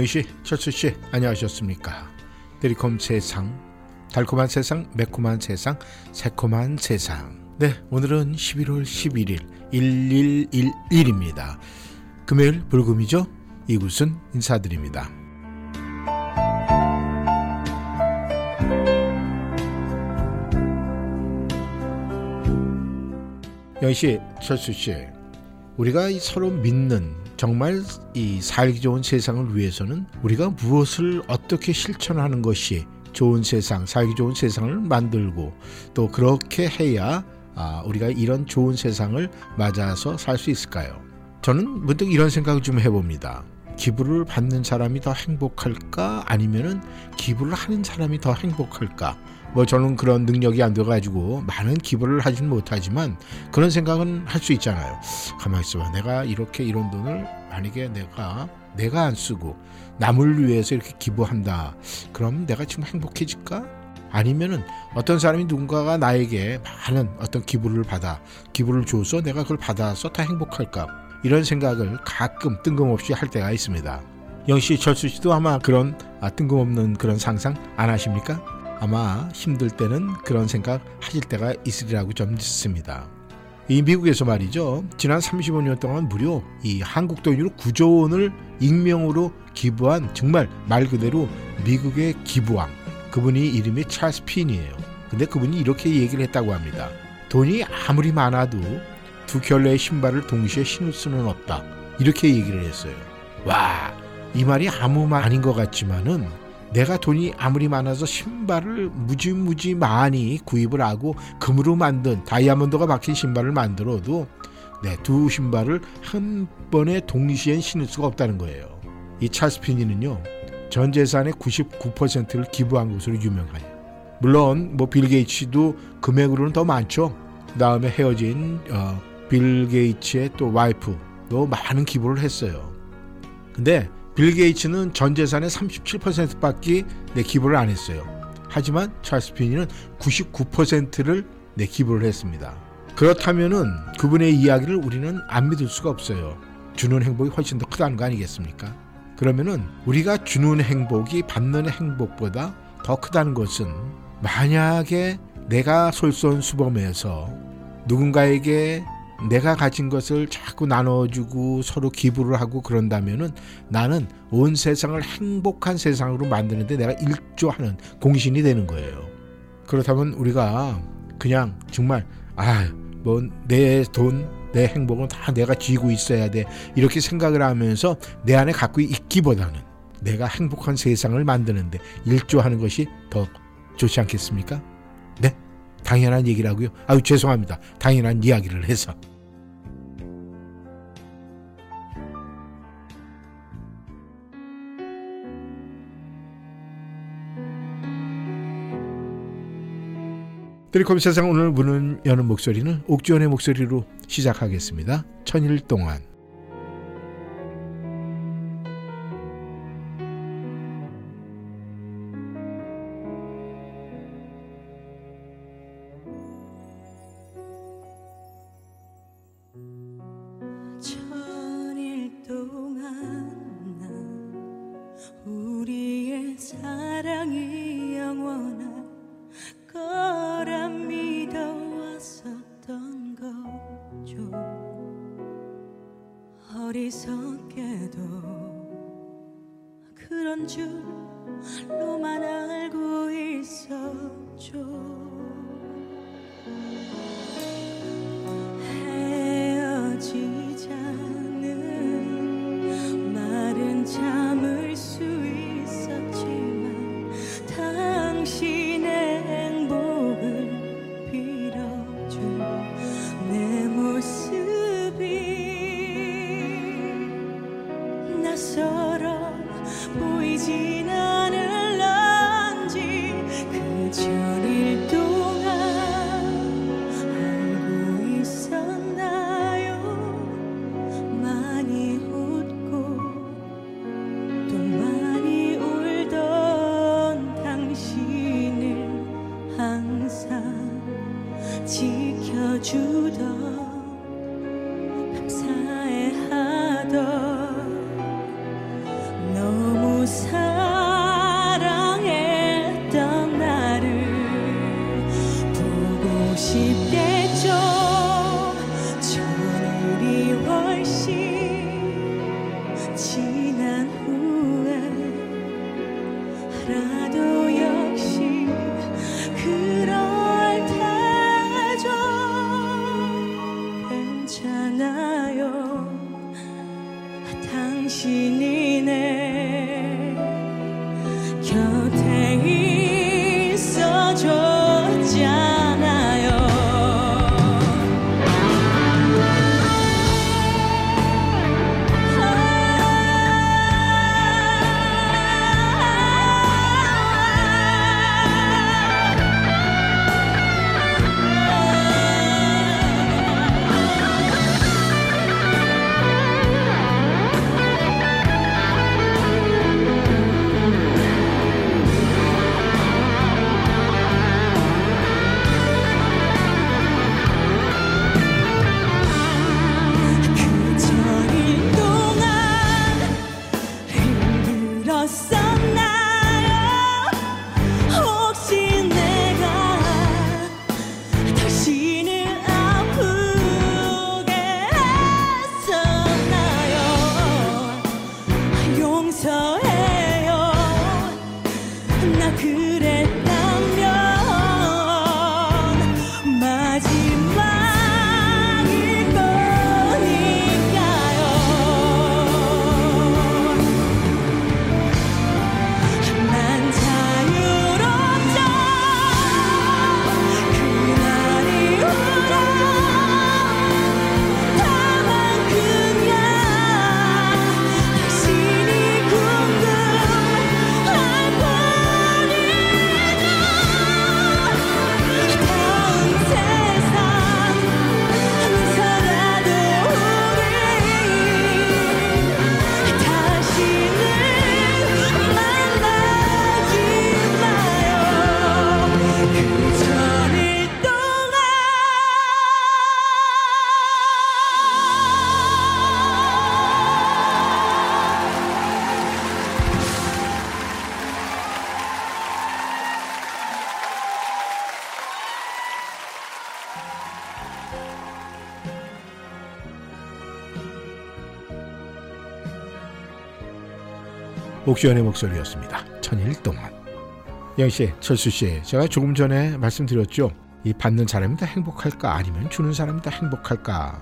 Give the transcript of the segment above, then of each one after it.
영씨, 철수씨, 안녕하셨습니까? 드리콤 세상, 달콤한 세상, 매콤한 세상, 새콤한 세상. 네, 오늘은 11월 11일, 1111입니다. 금요일 불금이죠? 이곳은 인사드립니다. 영씨, 철수씨, 우리가 서로 믿는 정말 이 살기 좋은 세상을 위해서는 우리가 무엇을 어떻게 실천하는 것이 좋은 세상, 살기 좋은 세상을 만들고 또 그렇게 해야 아, 우리가 이런 좋은 세상을 맞아서 살 수 있을까요? 저는 문득 이런 생각을 좀 해봅니다. 기부를 받는 사람이 더 행복할까? 아니면은 기부를 하는 사람이 더 행복할까? 뭐 저는 그런 능력이 안 돼가지고 많은 기부를 하진 못하지만 그런 생각은 할 수 있잖아요. 가만히 있어봐. 내가 이렇게 이런 돈을 만약에 내가 내가 안 쓰고 남을 위해서 이렇게 기부한다. 그럼 내가 지금 행복해질까? 아니면은 어떤 사람이 누군가가 나에게 많은 어떤 기부를 받아 기부를 줘서 내가 그걸 받아서 더 행복할까? 이런 생각을 가끔 뜬금없이 할 때가 있습니다. 영씨, 철수 씨도 아마 그런 아, 뜬금없는 그런 상상 안 하십니까? 아마 힘들 때는 그런 생각 하실 때가 있으리라고 좀 믿습니다. 이 미국에서 말이죠. 지난 35년 동안 무려 이 한국 돈으로 9조 원을 익명으로 기부한 정말 말 그대로 미국의 기부왕. 그분이 이름이 찰스 핀이에요. 근데 그분이 이렇게 얘기를 했다고 합니다. 돈이 아무리 많아도 두 켤레의 신발을 동시에 신을 수는 없다. 이렇게 얘기를 했어요. 와, 이 말이 아무 말 아닌 것 같지만은 내가 돈이 아무리 많아서 신발을 무지무지 많이 구입을 하고 금으로 만든 다이아몬드가 박힌 신발을 만들어도 네, 두 신발을 한 번에 동시에 신을 수가 없다는 거예요. 이 찰스 피니는요. 전 재산의 99%를 기부한 것으로 유명해요. 물론 뭐 빌 게이츠도 금액으로는 더 많죠. 그다음에 헤어진 어, 빌 게이츠의 또 와이프도 많은 기부를 했어요. 근데 빌 게이츠는 전 재산의 37%밖에 내 기부를 안 했어요. 하지만 찰스 피니는 99%를 내 기부를 했습니다. 그렇다면은 그분의 이야기를 우리는 안 믿을 수가 없어요. 주는 행복이 훨씬 더 크다는 거 아니겠습니까? 그러면은 우리가 주는 행복이 받는 행복보다 더 크다는 것은 만약에 내가 솔선수범해서 누군가에게 내가 가진 것을 자꾸 나눠주고 서로 기부를 하고 그런다면은 나는 온 세상을 행복한 세상으로 만드는데 내가 일조하는 공신이 되는 거예요. 그렇다면 우리가 그냥 정말 아뭐내 돈, 내 행복은 다 내가 쥐고 있어야 돼 이렇게 생각을 하면서 내 안에 갖고 있기보다는 내가 행복한 세상을 만드는데 일조하는 것이 더 좋지 않겠습니까? 네, 당연한 얘기라고요. 아유 죄송합니다. 당연한 이야기를 해서. 드리콤 세상 오늘 문을 여는 목소리는 옥지원의 목소리로 시작하겠습니다. 천일 동안 지켜주던 옥시원의 목소리였습니다. 천일 동안. 영씨, 철수 씨, 제가 조금 전에 말씀드렸죠. 이 받는 사람이 더 행복할까 아니면 주는 사람이 더 행복할까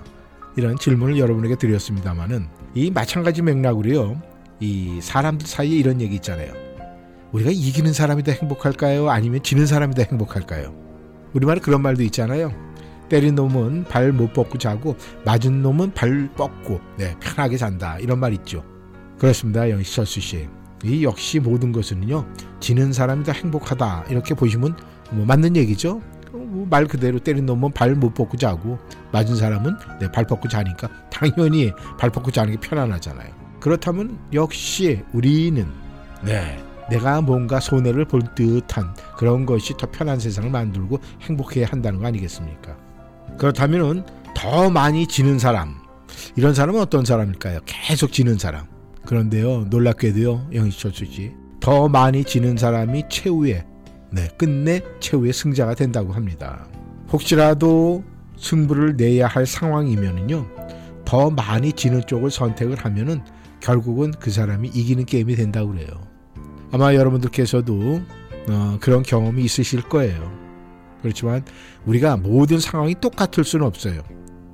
이런 질문을 여러분에게 드렸습니다만은 이 마찬가지 맥락으로요. 이 사람들 사이에 이런 얘기 있잖아요. 우리가 이기는 사람이 더 행복할까요? 아니면 지는 사람이 더 행복할까요? 우리말에 그런 말도 있잖아요. 때린 놈은 발 못 뻗고 자고 맞은 놈은 발 뻗고 네, 편하게 잔다 이런 말 있죠. 그렇습니다. 영희 철수 씨. 이 역시 모든 것은요. 지는 사람이 더 행복하다. 이렇게 보시면 뭐 맞는 얘기죠. 뭐 말 그대로 때린 놈은 발못 뻗고 자고 맞은 사람은 네, 발 뻗고 자니까 당연히 발 뻗고 자는 게 편안하잖아요. 그렇다면 역시 우리는 네 내가 뭔가 손해를 볼 듯한 그런 것이 더 편한 세상을 만들고 행복해야 한다는 거 아니겠습니까? 그렇다면은 더 많이 지는 사람 이런 사람은 어떤 사람일까요? 계속 지는 사람. 그런데요 놀랍게도요 영희철수 씨더 많이 지는 사람이 최후의 네 끝내 최후의 승자가 된다고 합니다. 혹시라도 승부를 내야 할 상황이면은요 더 많이 지는 쪽을 선택을 하면은 결국은 그 사람이 이기는 게임이 된다고 그래요. 아마 여러분들께서도 어, 그런 경험이 있으실 거예요. 그렇지만 우리가 모든 상황이 똑같을 수는 없어요.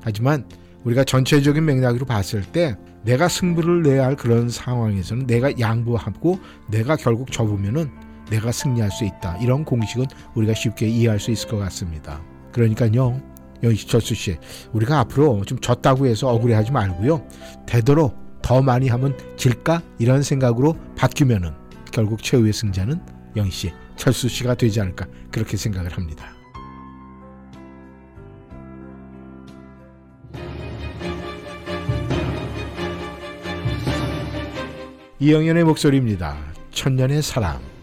하지만 우리가 전체적인 맥락으로 봤을 때 내가 승부를 내야 할 그런 상황에서는 내가 양보하고 내가 결국 접으면은 내가 승리할 수 있다. 이런 공식은 우리가 쉽게 이해할 수 있을 것 같습니다. 그러니까요. 여기철수 씨, 우리가 앞으로 좀 졌다고 해서 억울해하지 말고요. 되도록 더 많이 하면 질까 이런 생각으로 바뀌면은 결국 최후의 승자는 영희 씨, 철수 씨가 되지 않을까 그렇게 생각을 합니다. 이영현의 목소리입니다. 천년의 사랑.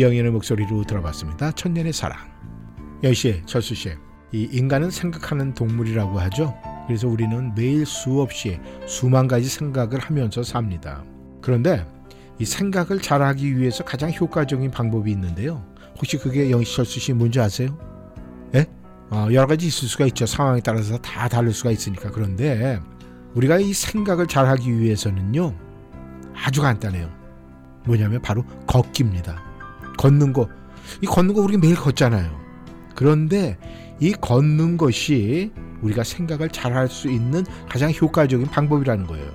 이영현의 목소리로 들어봤습니다. 천년의 사랑. 여시 철수 씨, 이 인간은 생각하는 동물이라고 하죠. 그래서 우리는 매일 수없이 수만 가지 생각을 하면서 삽니다. 그런데 이 생각을 잘하기 위해서 가장 효과적인 방법이 있는데요. 혹시 그게 영시철수 씨 뭔지 아세요? 예? 어, 여러 가지 있을 수가 있죠. 상황에 따라서 다 다를 수가 있으니까. 그런데 우리가 이 생각을 잘하기 위해서는요. 아주 간단해요. 뭐냐면 바로 걷기입니다. 걷는 거. 이 걷는 거 우리 매일 걷잖아요. 그런데 이 걷는 것이 우리가 생각을 잘 할 수 있는 가장 효과적인 방법이라는 거예요.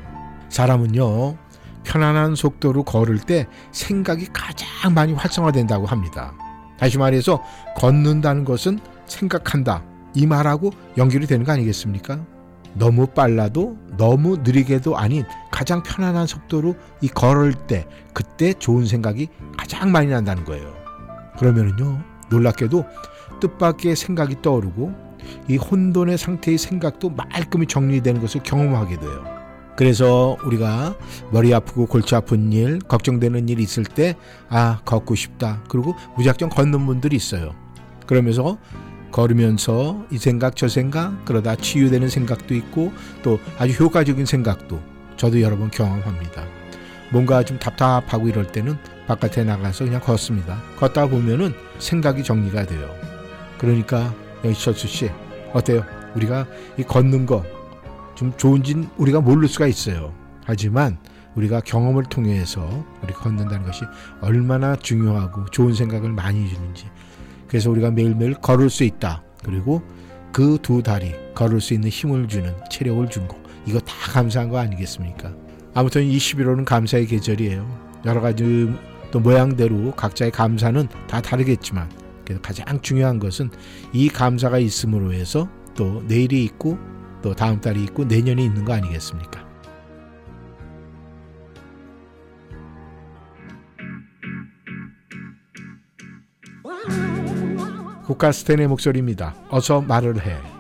사람은요. 편안한 속도로 걸을 때 생각이 가장 많이 활성화된다고 합니다. 다시 말해서 걷는다는 것은 생각한다. 이 말하고 연결이 되는 거 아니겠습니까? 너무 빨라도 너무 느리게도 아닌 가장 편안한 속도로 이 걸을 때 그때 좋은 생각이 가장 많이 난다는 거예요. 그러면은요 놀랍게도 뜻밖의 생각이 떠오르고 이 혼돈의 상태의 생각도 말끔히 정리되는 것을 경험하게 돼요. 그래서 우리가 머리 아프고 골치 아픈 일, 걱정되는 일 있을 때, 아, 걷고 싶다. 그리고 무작정 걷는 분들이 있어요. 그러면서 걸으면서 이 생각, 저 생각, 그러다 치유되는 생각도 있고, 또 아주 효과적인 생각도 저도 여러 번 경험합니다. 뭔가 좀 답답하고 이럴 때는 바깥에 나가서 그냥 걷습니다. 걷다 보면은 생각이 정리가 돼요. 그러니까 영희철수 씨, 어때요? 우리가 이 걷는 거, 좀 좋은지는 우리가 모를 수가 있어요. 하지만 우리가 경험을 통해서 우리 걷는다는 것이 얼마나 중요하고 좋은 생각을 많이 주는지. 그래서 우리가 매일매일 걸을 수 있다. 그리고 그 두 다리 걸을 수 있는 힘을 주는 체력을 준 거. 이거 다 감사한 거 아니겠습니까? 아무튼 이 11월은 감사의 계절이에요. 여러 가지 또 모양대로 각자의 감사는 다 다르겠지만 그래서 가장 중요한 것은 이 감사가 있음으로 해서 또 내일이 있고 또 다음 달이 있고 내년이 있는 거 아니겠습니까? 국가스텐의 목소리입니다. 어서 말을 해.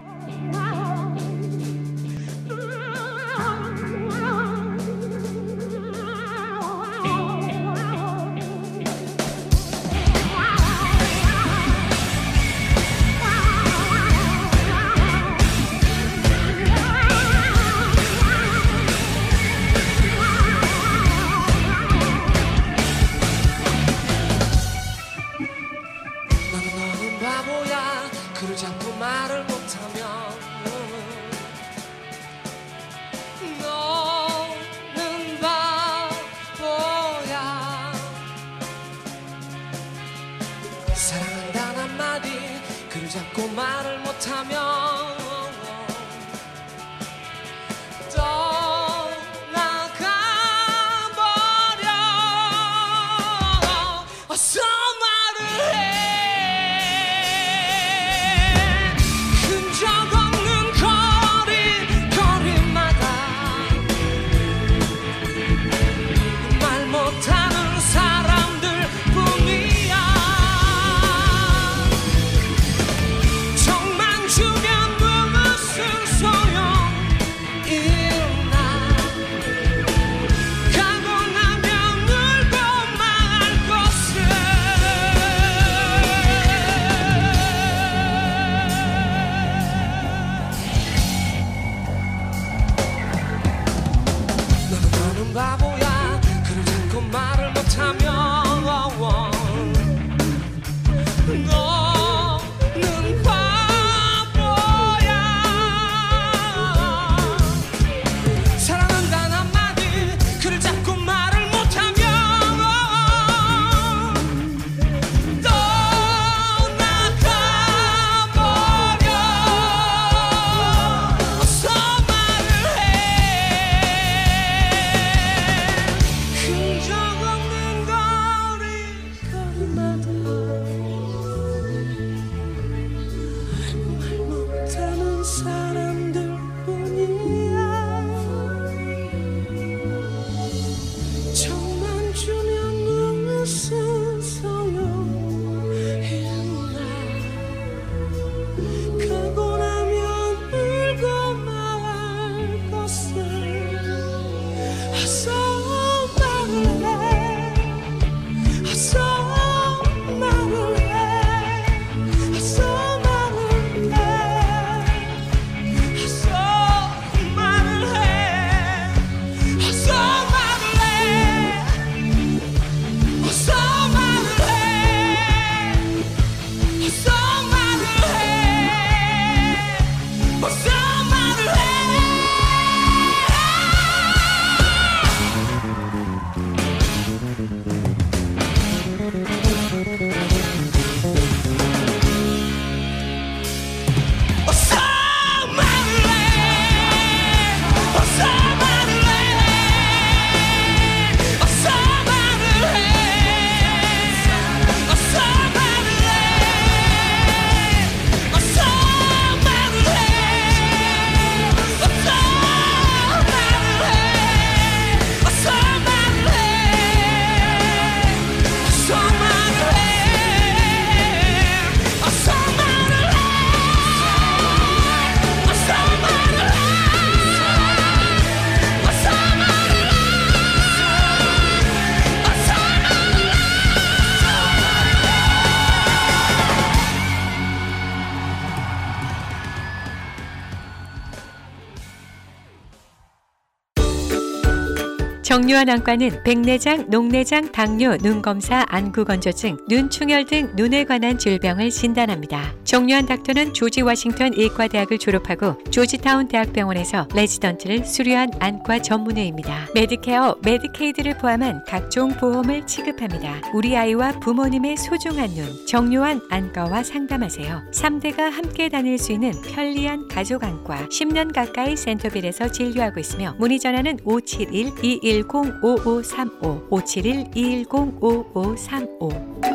정유한 안과는 백내장, 녹내장, 당뇨, 눈검사, 안구건조증, 눈충혈 등 눈에 관한 질병을 진단합니다. 정유한 닥터는 조지 워싱턴 의과대학을 졸업하고 조지타운 대학병원에서 레지던트를 수료한 안과 전문의입니다. 메디케어, 메디케이드를 포함한 각종 보험을 취급합니다. 우리 아이와 부모님의 소중한 눈, 정유한 안과와 상담하세요. 3대가 함께 다닐 수 있는 편리한 가족 안과 10년 가까이 센터빌에서 진료하고 있으며 문의 전화는 571-210-5535 571-210-5535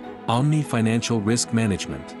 Omni Financial Risk Management.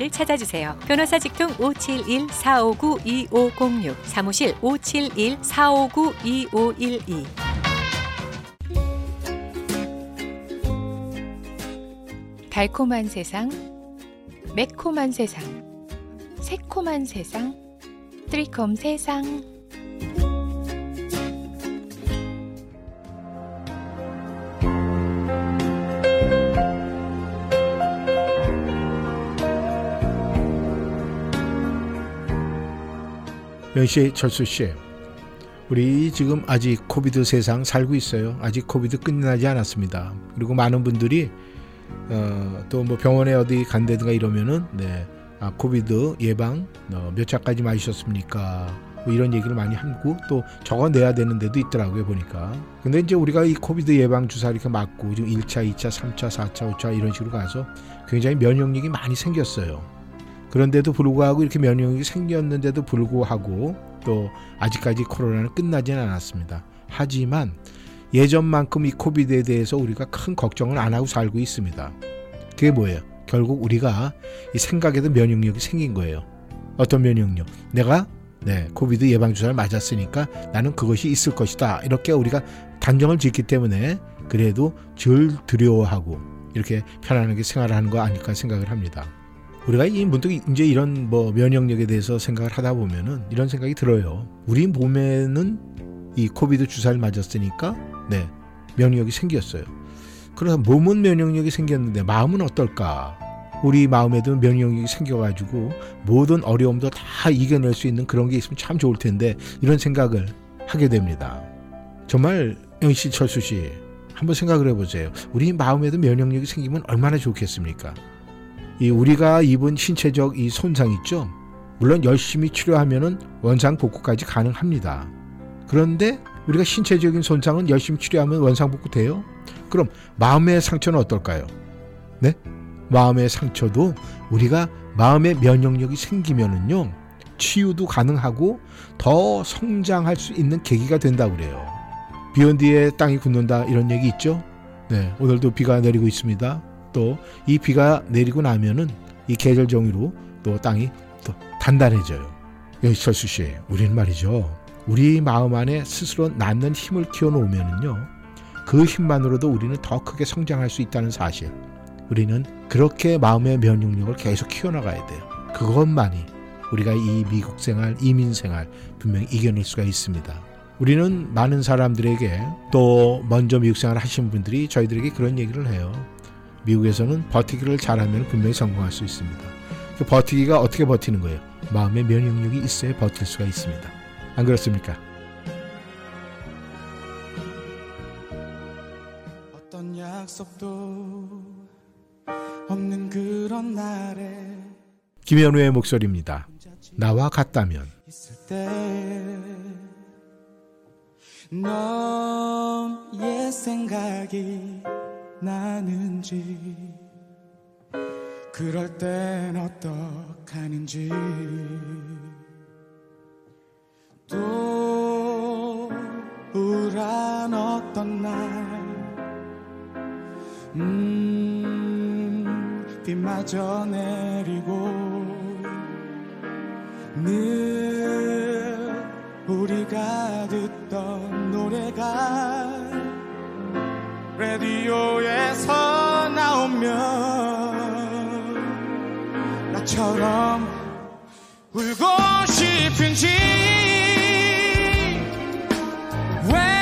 를 찾아주세요. 변호사 직통 571-459-2506 사무실 571-459-2512 달콤한 세상, 매콤한 세상, 새콤한 세상, 트리콤 세상. 영씨 철수 씨 우리 지금 아직 COVID 세상 살고 있어요. 아직 COVID 끝나지 않았습니다. 그리고 많은 분들이 어, 또 뭐 병원에 어디 간다든가 이러면은 네, 아, COVID 예방 어, 몇 차까지 맞으셨습니까? 뭐 이런 얘기를 많이 하고 또 적어내야 되는 데도 있더라고요 보니까. 근데 이제 우리가 이 COVID 예방 주사 이렇게 맞고 지금 1차, 2차, 3차, 4차, 5차 이런 식으로 가서 굉장히 면역력이 많이 생겼어요. 그런데도 불구하고 이렇게 면역력이 생겼는데도 불구하고 또 아직까지 코로나는 끝나지는 않았습니다. 하지만 예전만큼 이 COVID에 대해서 우리가 큰 걱정을 안 하고 살고 있습니다. 그게 뭐예요? 결국 우리가 이 생각에도 면역력이 생긴 거예요. 어떤 면역력? 내가 네, COVID 예방 주사를 맞았으니까 나는 그것이 있을 것이다. 이렇게 우리가 단정을 짓기 때문에 그래도 덜 두려워하고 이렇게 편안하게 생활하는 거 아닐까 생각을 합니다. 우리가 이 문득 이제 이런 뭐 면역력에 대해서 생각을 하다 보면은 이런 생각이 들어요. 우리 몸에는 이 COVID 주사를 맞았으니까 네 면역력이 생겼어요. 그래서 몸은 면역력이 생겼는데 마음은 어떨까? 우리 마음에도 면역력이 생겨가지고 모든 어려움도 다 이겨낼 수 있는 그런 게 있으면 참 좋을 텐데 이런 생각을 하게 됩니다. 정말 영 씨 철수 씨 한번 생각을 해보세요. 우리 마음에도 면역력이 생기면 얼마나 좋겠습니까? 이 우리가 입은 신체적 이 손상 있죠. 물론 열심히 치료하면은 원상 복구까지 가능합니다. 그런데 우리가 신체적인 손상은 열심히 치료하면 원상 복구 돼요? 그럼 마음의 상처는 어떨까요? 네? 마음의 상처도 우리가 마음의 면역력이 생기면은요 치유도 가능하고 더 성장할 수 있는 계기가 된다고 그래요. 비온 뒤에 땅이 굳는다 이런 얘기 있죠? 네, 오늘도 비가 내리고 있습니다. 또 이 비가 내리고 나면은 이 계절 정의로 또 땅이 또 단단해져요. 여기철수 씨, 우리는 말이죠. 우리 마음 안에 스스로 낳는 힘을 키워놓으면은요, 그 힘만으로도 우리는 더 크게 성장할 수 있다는 사실. 우리는 그렇게 마음의 면역력을 계속 키워나가야 돼요. 그것만이 우리가 이 미국 생활, 이민 생활 분명히 이겨낼 수가 있습니다. 우리는 많은 사람들에게 또 먼저 미국 생활 하신 분들이 저희들에게 그런 얘기를 해요. 미국에서는 버티기를 잘하면 분명히 성공할 수 있습니다. 그 버티기가 어떻게 버티는 거예요? 마음의 면역력이 있어야 버틸 수가 있습니다. 안 그렇습니까? 어떤 약속도 없는 그런 날에 김현우의 목소리입니다. 나와 같다면 있을 때 너의 생각이 나는지. 그럴 땐 어떡하는지. 또 우울한 어떤 날. 음, 비마저 내리고 늘 우리가 듣던 노래가 라디오에서 나오면 나처럼 울고 싶은지. 왜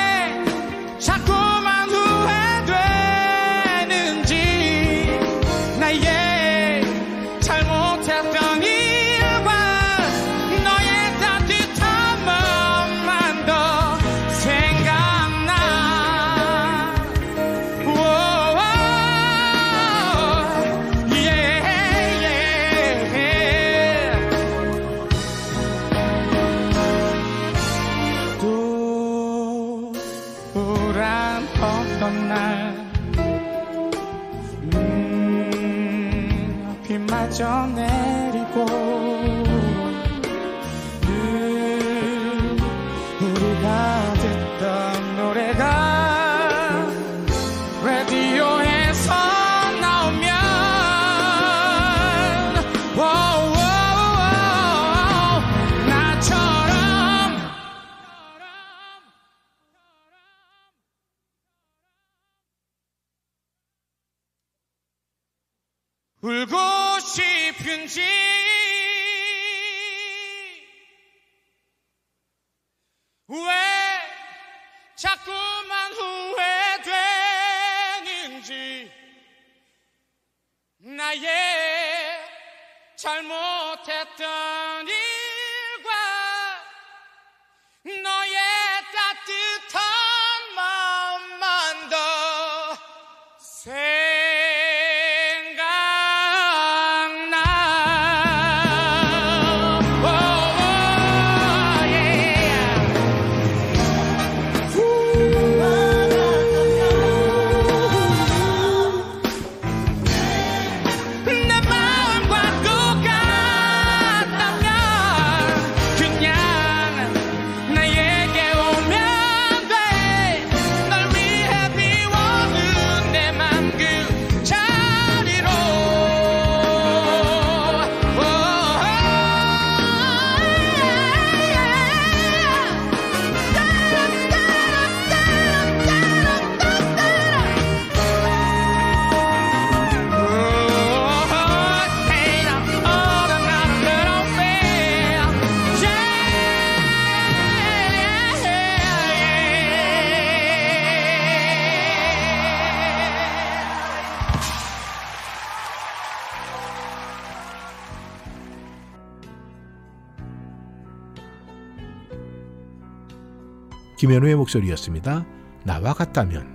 김현우의 목소리였습니다. 나와 같다면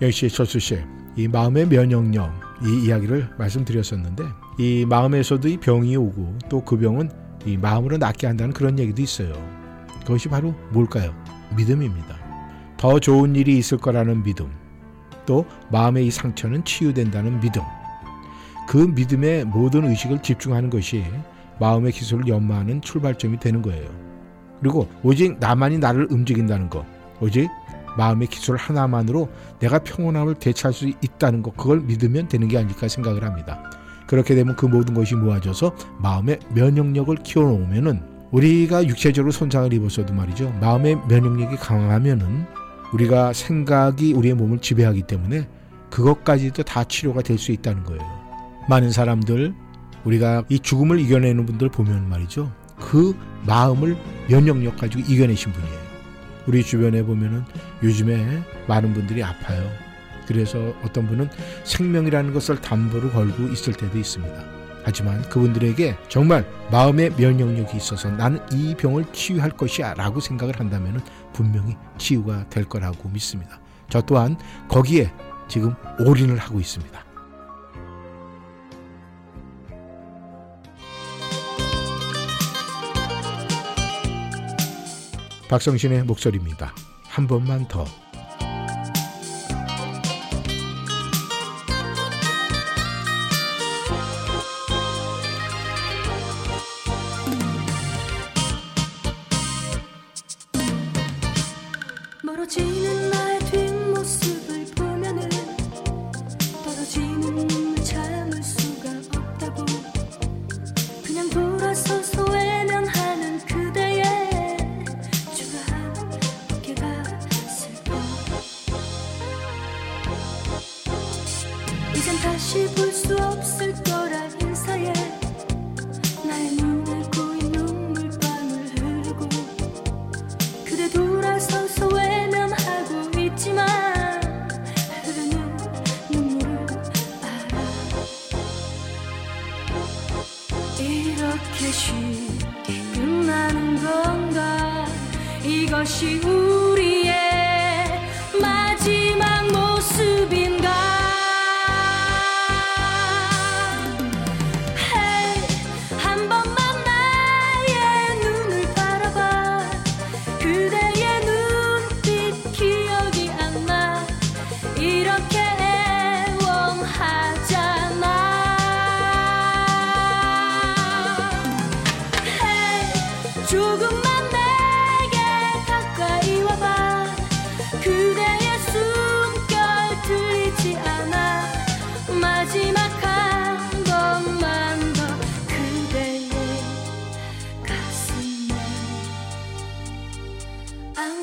역시 철수 씨, 이 마음의 면역력 이 이야기를 말씀드렸었는데 이 마음에서도 이 병이 오고 또 그 병은 이 마음으로 낫게 한다는 그런 얘기도 있어요. 그것이 바로 뭘까요? 믿음입니다. 더 좋은 일이 있을 거라는 믿음, 또 마음의 이 상처는 치유된다는 믿음. 그 믿음에 모든 의식을 집중하는 것이 마음의 기술을 연마하는 출발점이 되는 거예요. 그리고 오직 나만이 나를 움직인다는 것, 오직 마음의 기술 하나만으로 내가 평온함을 되찾을 수 있다는 것, 그걸 믿으면 되는 게 아닐까 생각을 합니다. 그렇게 되면 그 모든 것이 모아져서 마음의 면역력을 키워놓으면은 우리가 육체적으로 손상을 입었어도 말이죠. 마음의 면역력이 강하면은 우리가 생각이 우리의 몸을 지배하기 때문에 그것까지도 다 치료가 될 수 있다는 거예요. 많은 사람들 우리가 이 죽음을 이겨내는 분들 보면 말이죠. 그 마음을 면역력 가지고 이겨내신 분이에요. 우리 주변에 보면은 요즘에 많은 분들이 아파요. 그래서 어떤 분은 생명이라는 것을 담보로 걸고 있을 때도 있습니다. 하지만 그분들에게 정말 마음의 면역력이 있어서 나는 이 병을 치유할 것이야 라고 생각을 한다면 분명히 치유가 될 거라고 믿습니다. 저 또한 거기에 지금 올인을 하고 있습니다. 박성신의 목소리입니다. 한 번만 더.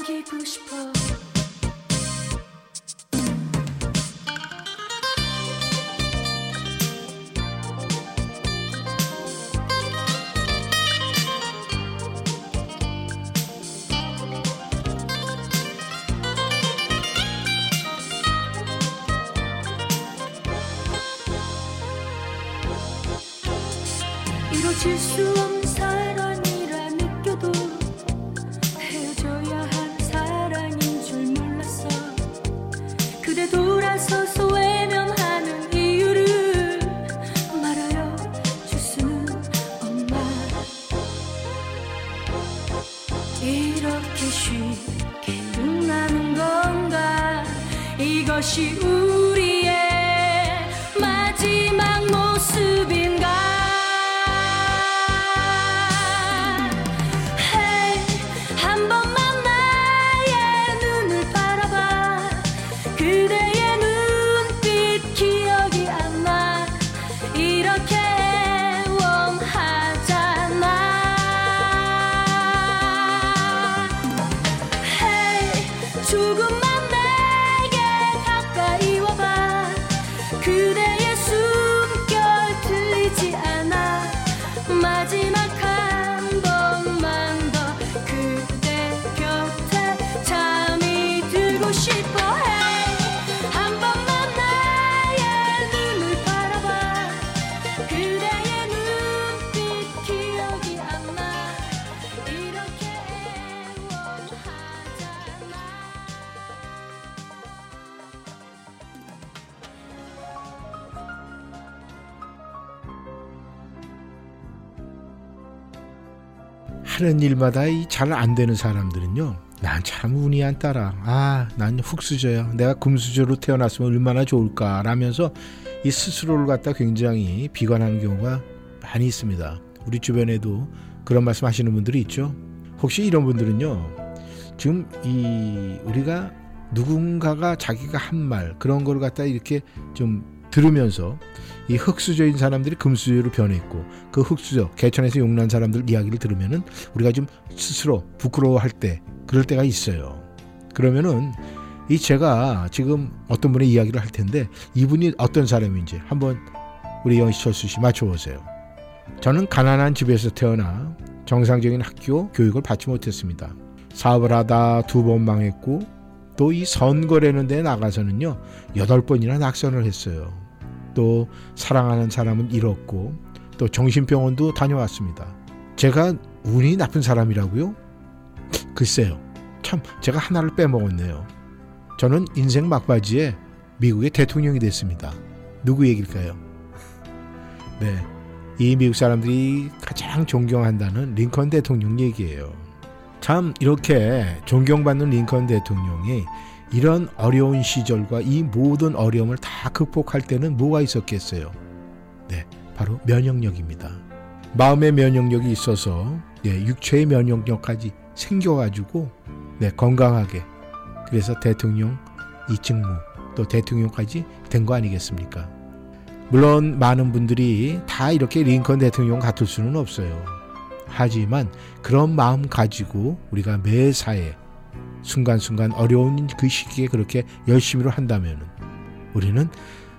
안기 하는 일마다 잘 안 되는 사람들은요. 난 참 운이 안 따라. 아, 난 흙수저야. 내가 금수저로 태어났으면 얼마나 좋을까. 라면서 이 스스로를 갖다 굉장히 비관하는 경우가 많이 있습니다. 우리 주변에도 그런 말씀 하시는 분들이 있죠. 혹시 이런 분들은요. 지금 이 우리가 누군가가 자기가 한 말 그런 걸 갖다 이렇게 좀 들으면서 이 흙수저인 사람들이 금수저로 변했고 그 흙수저 개천에서 용난 사람들 이야기를 들으면은 우리가 좀 스스로 부끄러워할 때 그럴 때가 있어요. 그러면은 이 제가 지금 어떤 분의 이야기를 할 텐데 이분이 어떤 사람인지 한번 우리 영시철수 씨 맞춰보세요. 저는 가난한 집에서 태어나 정상적인 학교 교육을 받지 못했습니다. 사업을 하다 두 번 망했고 또 이 선거라는 데 나가서는요 여덟 번이나 낙선을 했어요. 또 사랑하는 사람은 잃었고 또 정신병원도 다녀왔습니다. 제가 운이 나쁜 사람이라고요? 글쎄요. 참 제가 하나를 빼먹었네요. 저는 인생 막바지에 미국의 대통령이 됐습니다. 누구 얘기일까요? 네. 이 미국 사람들이 가장 존경한다는 링컨 대통령 얘기예요. 참 이렇게 존경받는 링컨 대통령이 이런 어려운 시절과 이 모든 어려움을 다 극복할 때는 뭐가 있었겠어요? 네, 바로 면역력입니다. 마음의 면역력이 있어서 네, 육체의 면역력까지 생겨가지고 네, 건강하게 그래서 대통령 이 직무 또 대통령까지 된 거 아니겠습니까? 물론 많은 분들이 다 이렇게 링컨 대통령 같을 수는 없어요. 하지만 그런 마음 가지고 우리가 매사에 순간순간 어려운 그 시기에 그렇게 열심히로 한다면 우리는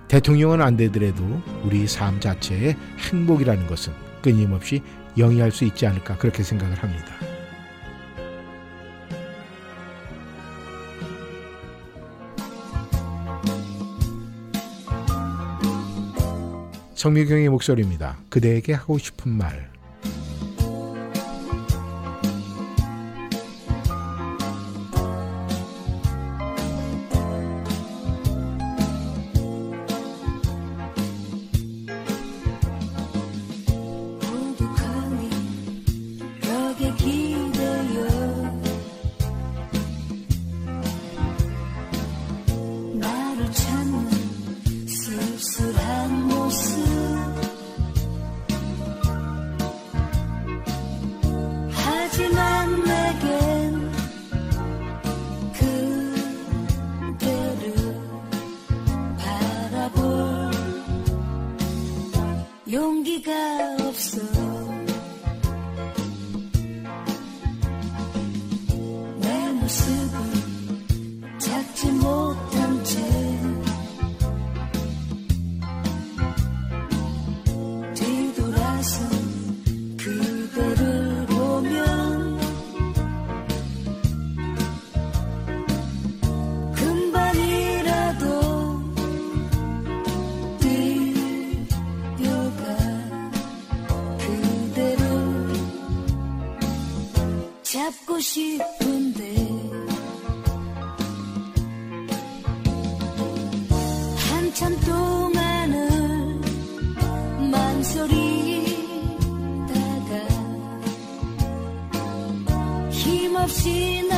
대통령은 안 되더라도 우리 삶 자체의 행복이라는 것은 끊임없이 영위할 수 있지 않을까 그렇게 생각을 합니다. 성미경의 목소리입니다. 그대에게 하고 싶은 말. 한참 동안을 망설이다가 힘없이 나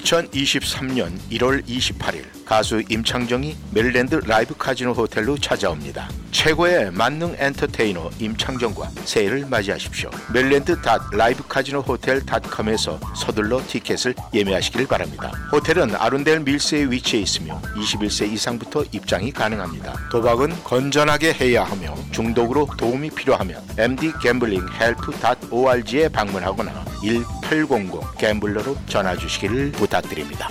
2023년 1월 28일 가수 임창정이 메릴랜드 라이브 카지노 호텔로 찾아옵니다. 최고의 만능 엔터테이너 임창정과 새해를 맞이하십시오. 메릴랜드 라이브 카지노 호텔.com에서 서둘러 티켓을 예매하시길 바랍니다. 호텔은 아룬델 밀스에 위치해 있으며 21세 이상부터 입장이 가능합니다. 도박은 건전하게 해야 하며 중독으로 도움이 필요하면 mdgamblinghelp.org에 방문하거나 1800 GAMBLER로 전화 주시기를 부탁드립니다.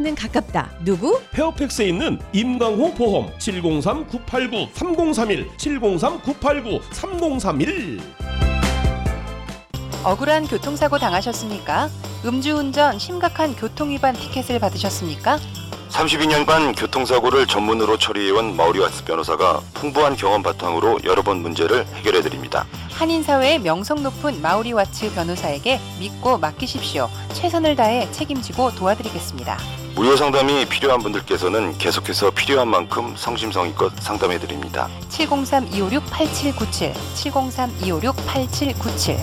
는 가깝다. 누구? 페어팩스에 있는 임강호 보험 703-989-3031 703-989-3031 억울한 교통사고 당하셨습니까? 음주운전 심각한 교통위반 티켓을 받으셨습니까? 32년간 교통사고를 전문으로 처리해온 마우리와츠 변호사가 풍부한 경험 바탕으로 여러 번 문제를 해결해드립니다. 한인사회의 명성 높은 마우리와츠 변호사에게 믿고 맡기십시오. 최선을 다해 책임지고 도와드리겠습니다. 무료 상담이 필요한 분들께서는 계속해서 필요한 만큼 성심성의껏 상담해 드립니다. 703-256-8797 703-256-8797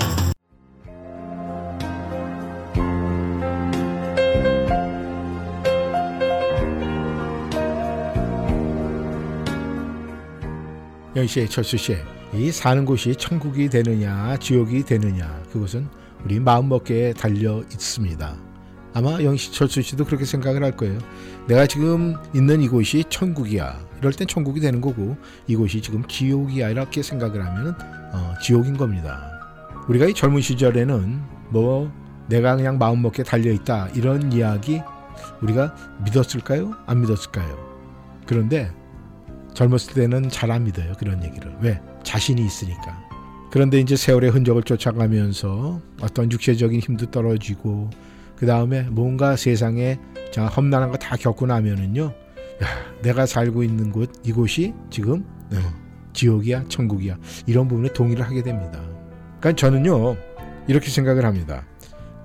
영시의 철수 씨 이 사는 곳이 천국이 되느냐 지옥이 되느냐 그것은 우리 마음먹기에 달려 있습니다. 아마 영시 철수 씨도 그렇게 생각을 할 거예요. 내가 지금 있는 이곳이 천국이야. 이럴 땐 천국이 되는 거고 이곳이 지금 지옥이야 이렇게 생각을 하면 어, 지옥인 겁니다. 우리가 이 젊은 시절에는 뭐 내가 그냥 마음먹기에 달려 있다 이런 이야기 우리가 믿었을까요? 안 믿었을까요? 그런데 젊었을 때는 잘 안 믿어요. 그런 얘기를. 왜? 자신이 있으니까. 그런데 이제 세월의 흔적을 쫓아가면서 어떤 육체적인 힘도 떨어지고 그 다음에 뭔가 세상에 자 험난한 거 다 겪고 나면은요. 야, 내가 살고 있는 곳 이곳이 지금 어, 지옥이야 천국이야 이런 부분에 동의를 하게 됩니다. 그러니까 저는요 이렇게 생각을 합니다.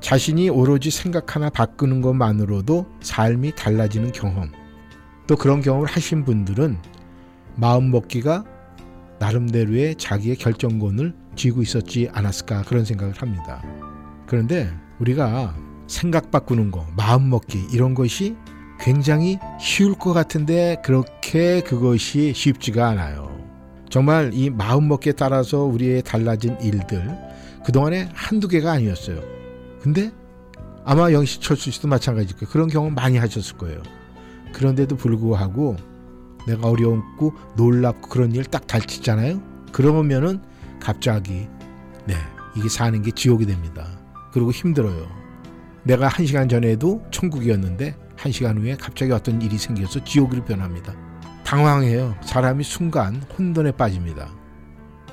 자신이 오로지 생각 하나 바꾸는 것만으로도 삶이 달라지는 경험 또 그런 경험을 하신 분들은 마음 먹기가 나름대로의 자기의 결정권을 쥐고 있었지 않았을까 그런 생각을 합니다. 그런데 우리가 생각 바꾸는 거, 마음 먹기 이런 것이 굉장히 쉬울 것 같은데 그렇게 그것이 쉽지가 않아요. 정말 이 마음 먹기에 따라서 우리의 달라진 일들 그동안에 한두 개가 아니었어요. 근데 아마 영시철수 씨도 마찬가지일 거예요. 그런 경험 많이 하셨을 거예요. 그런데도 불구하고 내가 어려웠고 놀랍고 그런 일 딱 달치잖아요. 그러면은 갑자기 네 이게 사는 게 지옥이 됩니다. 그리고 힘들어요. 내가 한 시간 전에도 천국이었는데 한 시간 후에 갑자기 어떤 일이 생겨서 지옥으로 변합니다. 당황해요. 사람이 순간 혼돈에 빠집니다.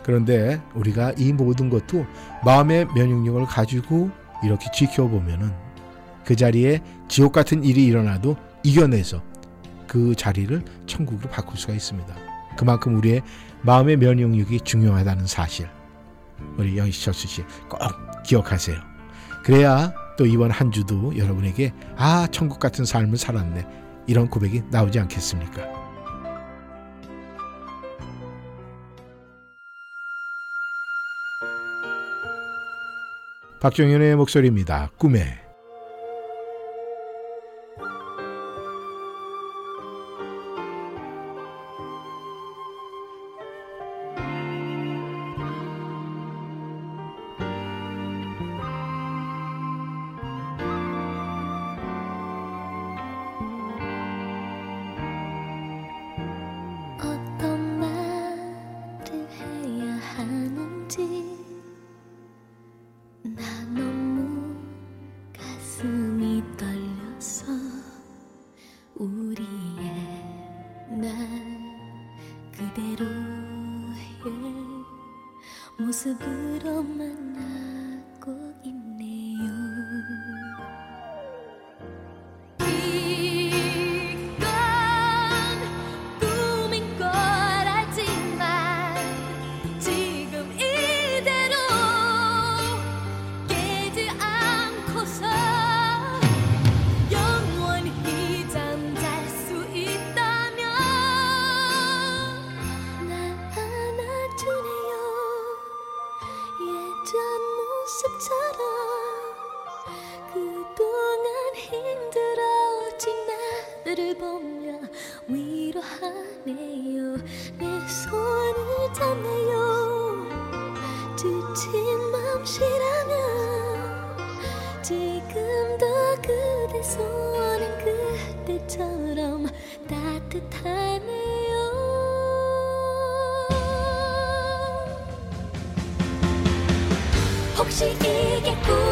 그런데 우리가 이 모든 것도 마음의 면역력을 가지고 이렇게 지켜보면은 그 자리에 지옥 같은 일이 일어나도 이겨내서 그 자리를 천국으로 바꿀 수가 있습니다. 그만큼 우리의 마음의 면역력이 중요하다는 사실 우리 영희철수 씨 꼭 기억하세요. 그래야 또 이번 한 주도 여러분에게 아 천국 같은 삶을 살았네 이런 고백이 나오지 않겠습니까? 박종현의 목소리입니다. 꿈에 싶처럼 可惜，一点也不。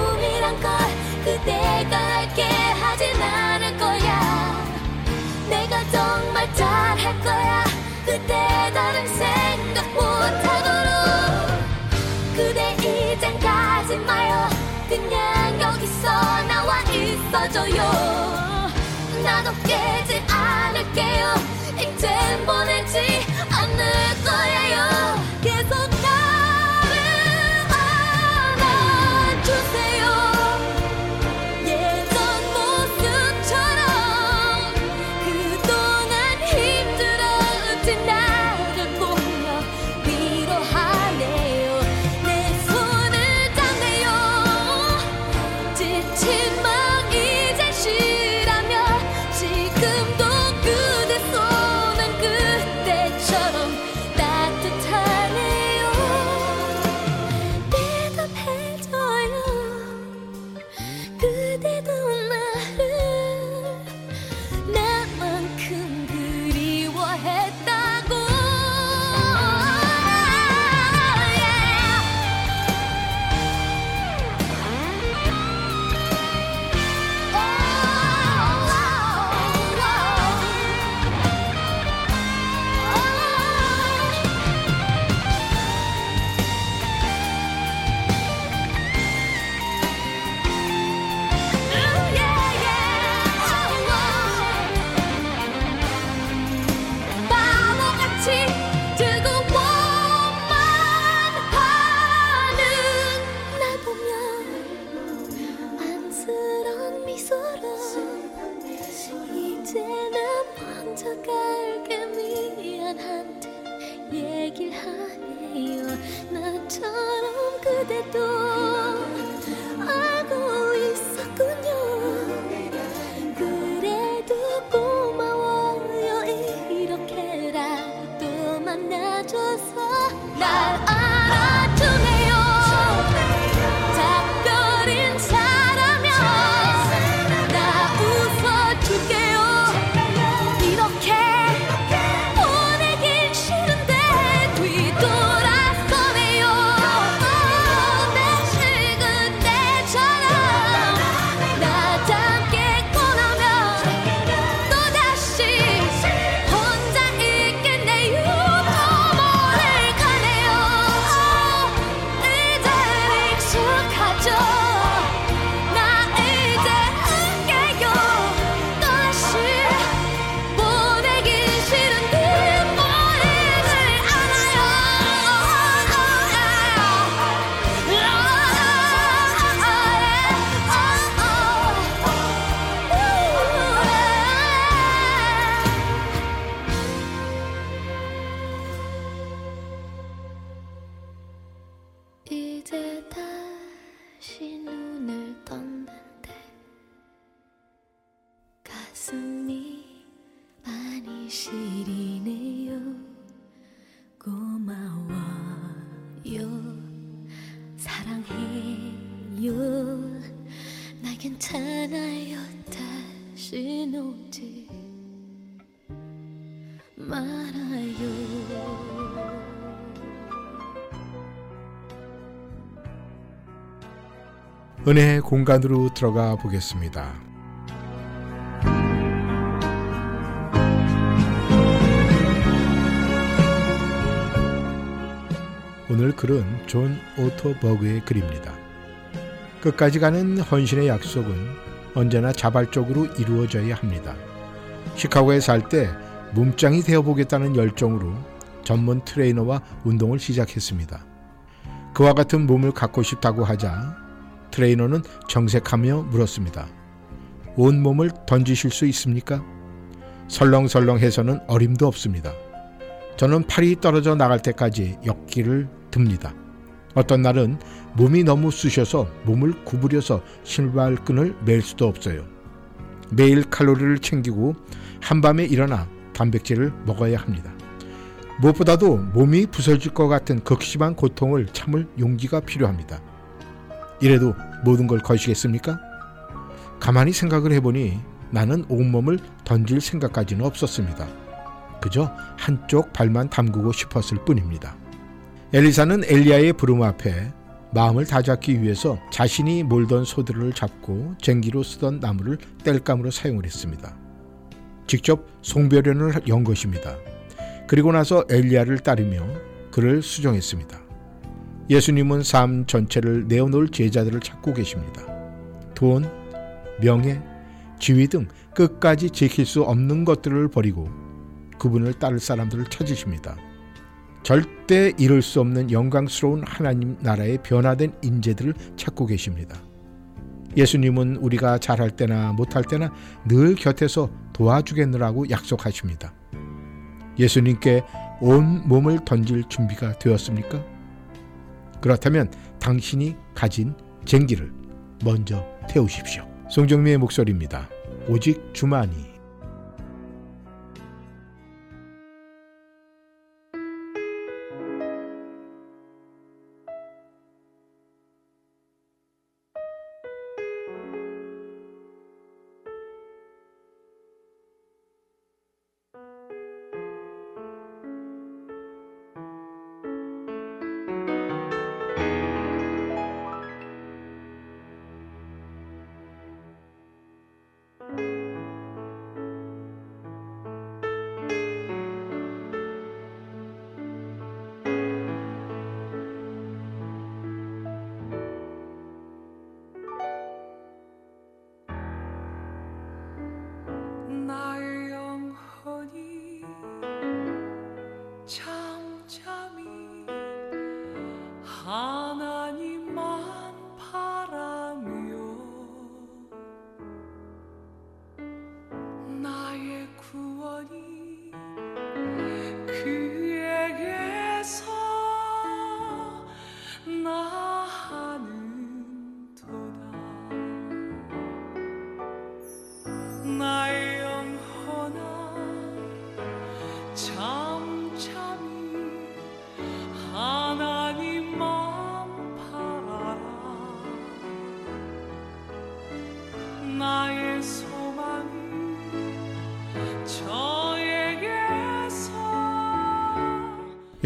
눈을 떴는데 은혜의 공간으로 들어가 보겠습니다. 오늘 글은 존 오토버그의 글입니다. 끝까지 가는 헌신의 약속은 언제나 자발적으로 이루어져야 합니다. 시카고에 살 때 몸짱이 되어보겠다는 열정으로 전문 트레이너와 운동을 시작했습니다. 그와 같은 몸을 갖고 싶다고 하자 트레이너는 정색하며 물었습니다. 온 몸을 던지실 수 있습니까? 설렁설렁해서는 어림도 없습니다. 저는 팔이 떨어져 나갈 때까지 역기를 듭니다. 어떤 날은 몸이 너무 쑤셔서 몸을 구부려서 신발끈을 맬 수도 없어요. 매일 칼로리를 챙기고 한밤에 일어나 단백질을 먹어야 합니다. 무엇보다도 몸이 부서질 것 같은 극심한 고통을 참을 용기가 필요합니다. 이래도 모든 걸 거시겠습니까? 가만히 생각을 해보니 나는 온몸을 던질 생각까지는 없었습니다. 그저 한쪽 발만 담그고 싶었을 뿐입니다. 엘리사는 엘리야의 부름 앞에 마음을 다잡기 위해서 자신이 몰던 소들을 잡고 쟁기로 쓰던 나무를 뗄감으로 사용을 했습니다. 직접 송별연을 연 것입니다. 그리고 나서 엘리야를 따르며 그를 수정했습니다. 예수님은 삶 전체를 내어놓을 제자들을 찾고 계십니다. 돈, 명예, 지위 등 끝까지 지킬 수 없는 것들을 버리고 그분을 따를 사람들을 찾으십니다. 절대 이룰 수 없는 영광스러운 하나님 나라의 변화된 인재들을 찾고 계십니다. 예수님은 우리가 잘할 때나 못할 때나 늘 곁에서 도와주겠느라고 약속하십니다. 예수님께 온 몸을 던질 준비가 되었습니까? 그렇다면 당신이 가진 쟁기를 먼저 태우십시오. 송정미의 목소리입니다. 오직 주만이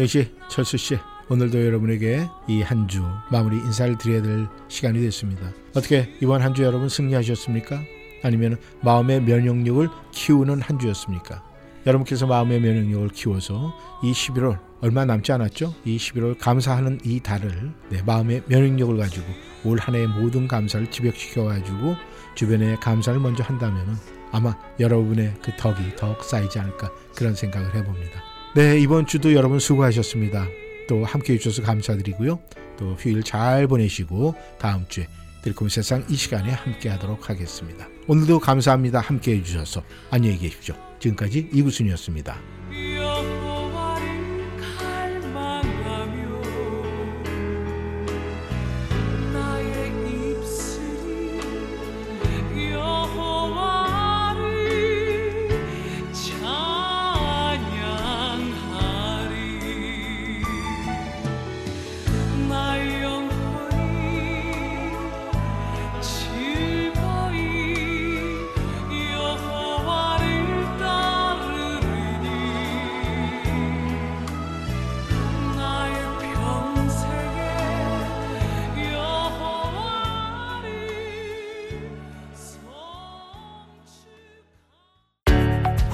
역시 철수 씨 오늘도 여러분에게 이 한 주 마무리 인사를 드려야 될 시간이 됐습니다. 어떻게 이번 한 주 여러분 승리하셨습니까? 아니면 마음의 면역력을 키우는 한 주였습니까? 여러분께서 마음의 면역력을 키워서 이 11월 얼마 남지 않았죠? 이 11월 감사하는 이 달을 내 마음의 면역력을 가지고 올 한 해의 모든 감사를 집약시켜 가지고 주변에 감사를 먼저 한다면 아마 여러분의 그 덕이 더욱 쌓이지 않을까 그런 생각을 해봅니다. 네 이번 주도 여러분 수고하셨습니다. 또 함께 해주셔서 감사드리고요. 또 휴일 잘 보내시고 다음 주에 들꿈 세상 이 시간에 함께 하도록 하겠습니다. 오늘도 감사합니다. 함께 해주셔서 안녕히 계십시오. 지금까지 이구순이었습니다.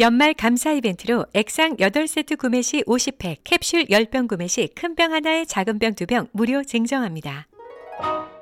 연말 감사 이벤트로 액상 8세트 구매 시 50팩, 캡슐 10병 구매 시 큰 병 하나에 작은 병 2병 무료 증정합니다.